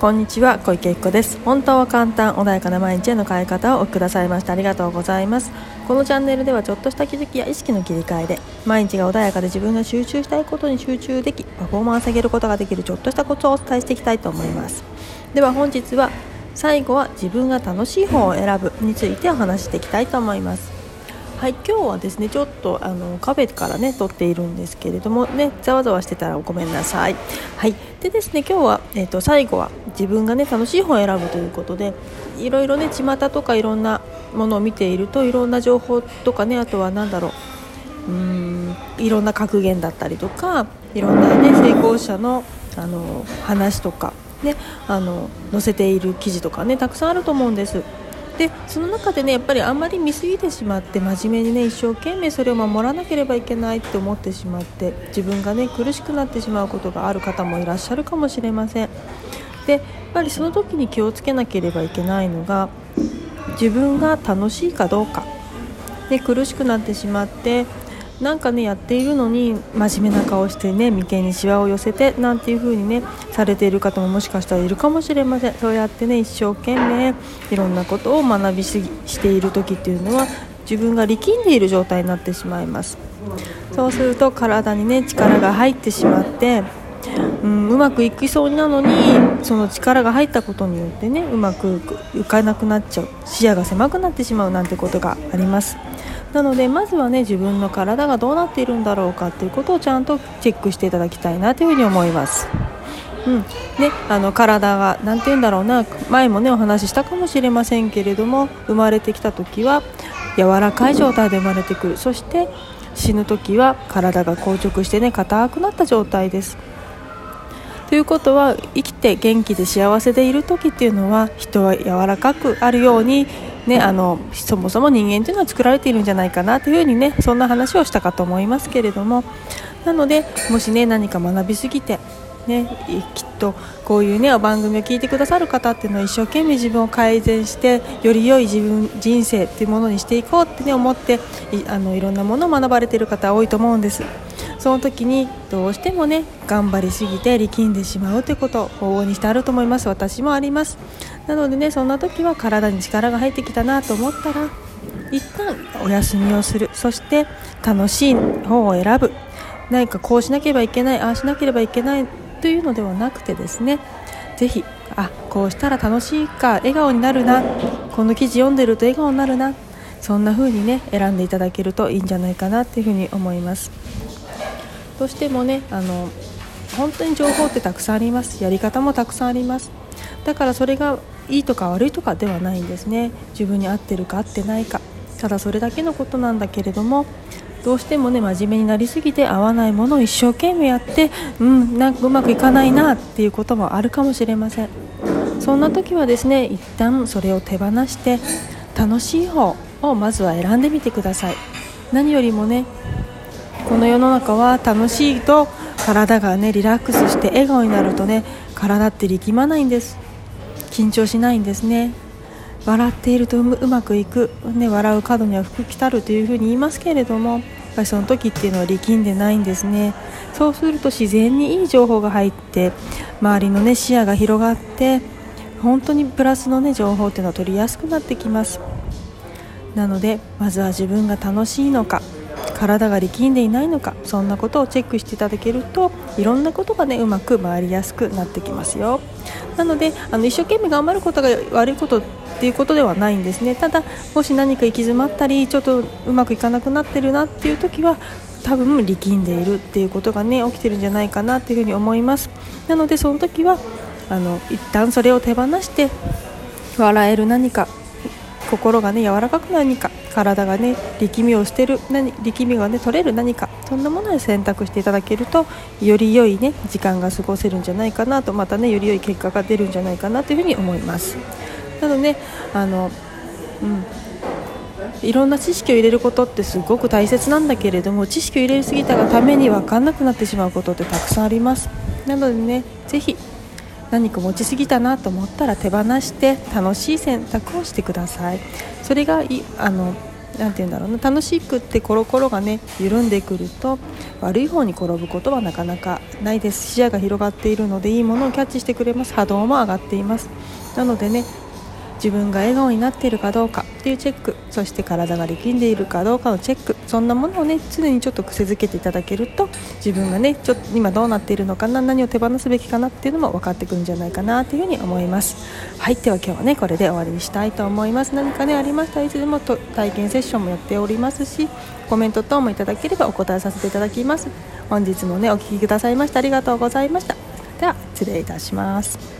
こんにちは小池子です。本当は簡単穏やかな毎日への変え方をおくださいましてありがとうございます。このチャンネルではちょっとした気づきや意識の切り替えで毎日が穏やかで自分が集中したいことに集中できパフォーマンス上げることができるちょっとしたコツをお伝えしていきたいと思います。では本日は最後は自分が楽しい方を選ぶについてお話していきたいと思います。はい今日はですねちょっとあのカフェからね撮っているんですけれどもねざわざわしてたらごめんなさい。はい。でですね今日はえっ、ー、と最後は自分がね楽しい方を選ぶということでいろいろね巷とかいろんなものを見ているといろんな情報とかねあとは何だろううんいろんな格言だったりとかいろんなね成功者のあの話とかねあの載せている記事とかねたくさんあると思うんです。でその中でねやっぱりあんまり見過ぎてしまって真面目にね一生懸命それを守らなければいけないって思ってしまって自分がね苦しくなってしまうことがある方もいらっしゃるかもしれません。でやっぱりその時に気をつけなければいけないのが自分が楽しいかどうか。で苦しくなってしまってなんかねやっているのに真面目な顔してね眉間にしわを寄せてなんていう風にねされている方ももしかしたらいるかもしれません。そうやってね一生懸命いろんなことを学びすぎしている時っていうのは自分が力んでいる状態になってしまいます。そうすると体にね力が入ってしまってうん、うまくいきそうなのにその力が入ったことによってねうまくいかなくなっちゃう。視野が狭くなってしまうなんてことがあります。なのでまずはね自分の体がどうなっているんだろうかっていうことをちゃんとチェックしていただきたいなというふうに思います。うんね、あの体が何て言うんだろうな前もねお話ししたかもしれませんけれども生まれてきた時は柔らかい状態で生まれてくるそして死ぬ時は体が硬直してね硬くなった状態です。ということは生きて元気で幸せでいる時っていうのは人は柔らかくあるようにね、あのそもそも人間というのは作られているんじゃないかなというふうにねそんな話をしたかと思いますけれども。なのでもしね何か学びすぎてね、きっとこういうね番組を聞いてくださる方っていうのは一生懸命自分を改善してより良い自分人生っていうものにしていこうってね思っていあのいろんなものを学ばれている方多いと思うんです。その時にどうしてもね頑張りすぎて力んでしまうということを往々にしてあると思います。私もあります。なのでねそんな時は体に力が入ってきたなと思ったら一旦お休みをする。そして楽しい方を選ぶ。何かこうしなければいけないああしなければいけないというのではなくてですねぜひあこうしたら楽しいか笑顔になるなこの記事読んでると笑顔になるなそんな風にね選んでいただけるといいんじゃないかなっていうふに思います。どうしてもねあの本当に情報ってたくさんありますやり方もたくさんあります。だからそれがいいとか悪いとかではないんですね。自分に合ってるか合ってないか。ただそれだけのことなんだけれどもどうしてもね真面目になりすぎて合わないものを一生懸命やってうんなんかうまくいかないなっていうこともあるかもしれません。そんな時はですね一旦それを手放して楽しい方をまずは選んでみてください。何よりもねこの世の中は楽しいと体がねリラックスして笑顔になるとね体って力まないんです。緊張しないんですね。笑っているとうまくいく、ね、笑う角には福来たるというふうに言いますけれどもやっぱりその時っていうのは力んでないんですね。そうすると自然にいい情報が入って周りの、ね、視野が広がって本当にプラスの、ね、情報っていうのは取りやすくなってきます。なのでまずは自分が楽しいのか体が力んでいないのかそんなことをチェックしていただけるといろんなことがねうまく回りやすくなってきますよ。なのであの一生懸命頑張ることが悪いことっていうことではないんですね。ただもし何か行き詰まったりちょっとうまくいかなくなってるなっていう時は多分力んでいるっていうことがね起きてるんじゃないかなっていうふうに思います。なのでその時はあの一旦それを手放して笑える何か心がね柔らかく何か体がね力みを捨てる何力みがね取れる何かそんなものを選択していただけるとより良いね時間が過ごせるんじゃないかなとまたねより良い結果が出るんじゃないかなというふうに思います。なのでねあのうん。いろんな知識を入れることってすごく大切なんだけれども知識を入れすぎたがために分かんなくなってしまうことってたくさんあります。なのでねぜひ何か持ちすぎたなと思ったら手放して楽しい選択をしてください。それがいあの何て言うんだろうな。楽しくってコロコロがね緩んでくると悪い方に転ぶことはなかなかないです。視野が広がっているのでいいものをキャッチしてくれます。波動も上がっています。なのでね自分が笑顔になっているかどうかっていうチェックそして体が力んでいるかどうかのチェックそんなものをね常にちょっと癖づけていただけると自分がねちょっと今どうなっているのかな何を手放すべきかなっていうのも分かってくるんじゃないかな。というふうに思いますはいでは今日はねこれで終わりにしたいと思います。何かねありましたらいつでもと体験セッションもやっておりますしコメント等もいただければお答えさせていただきます。本日もねお聴きくださいましてありがとうございました。では失礼いたします。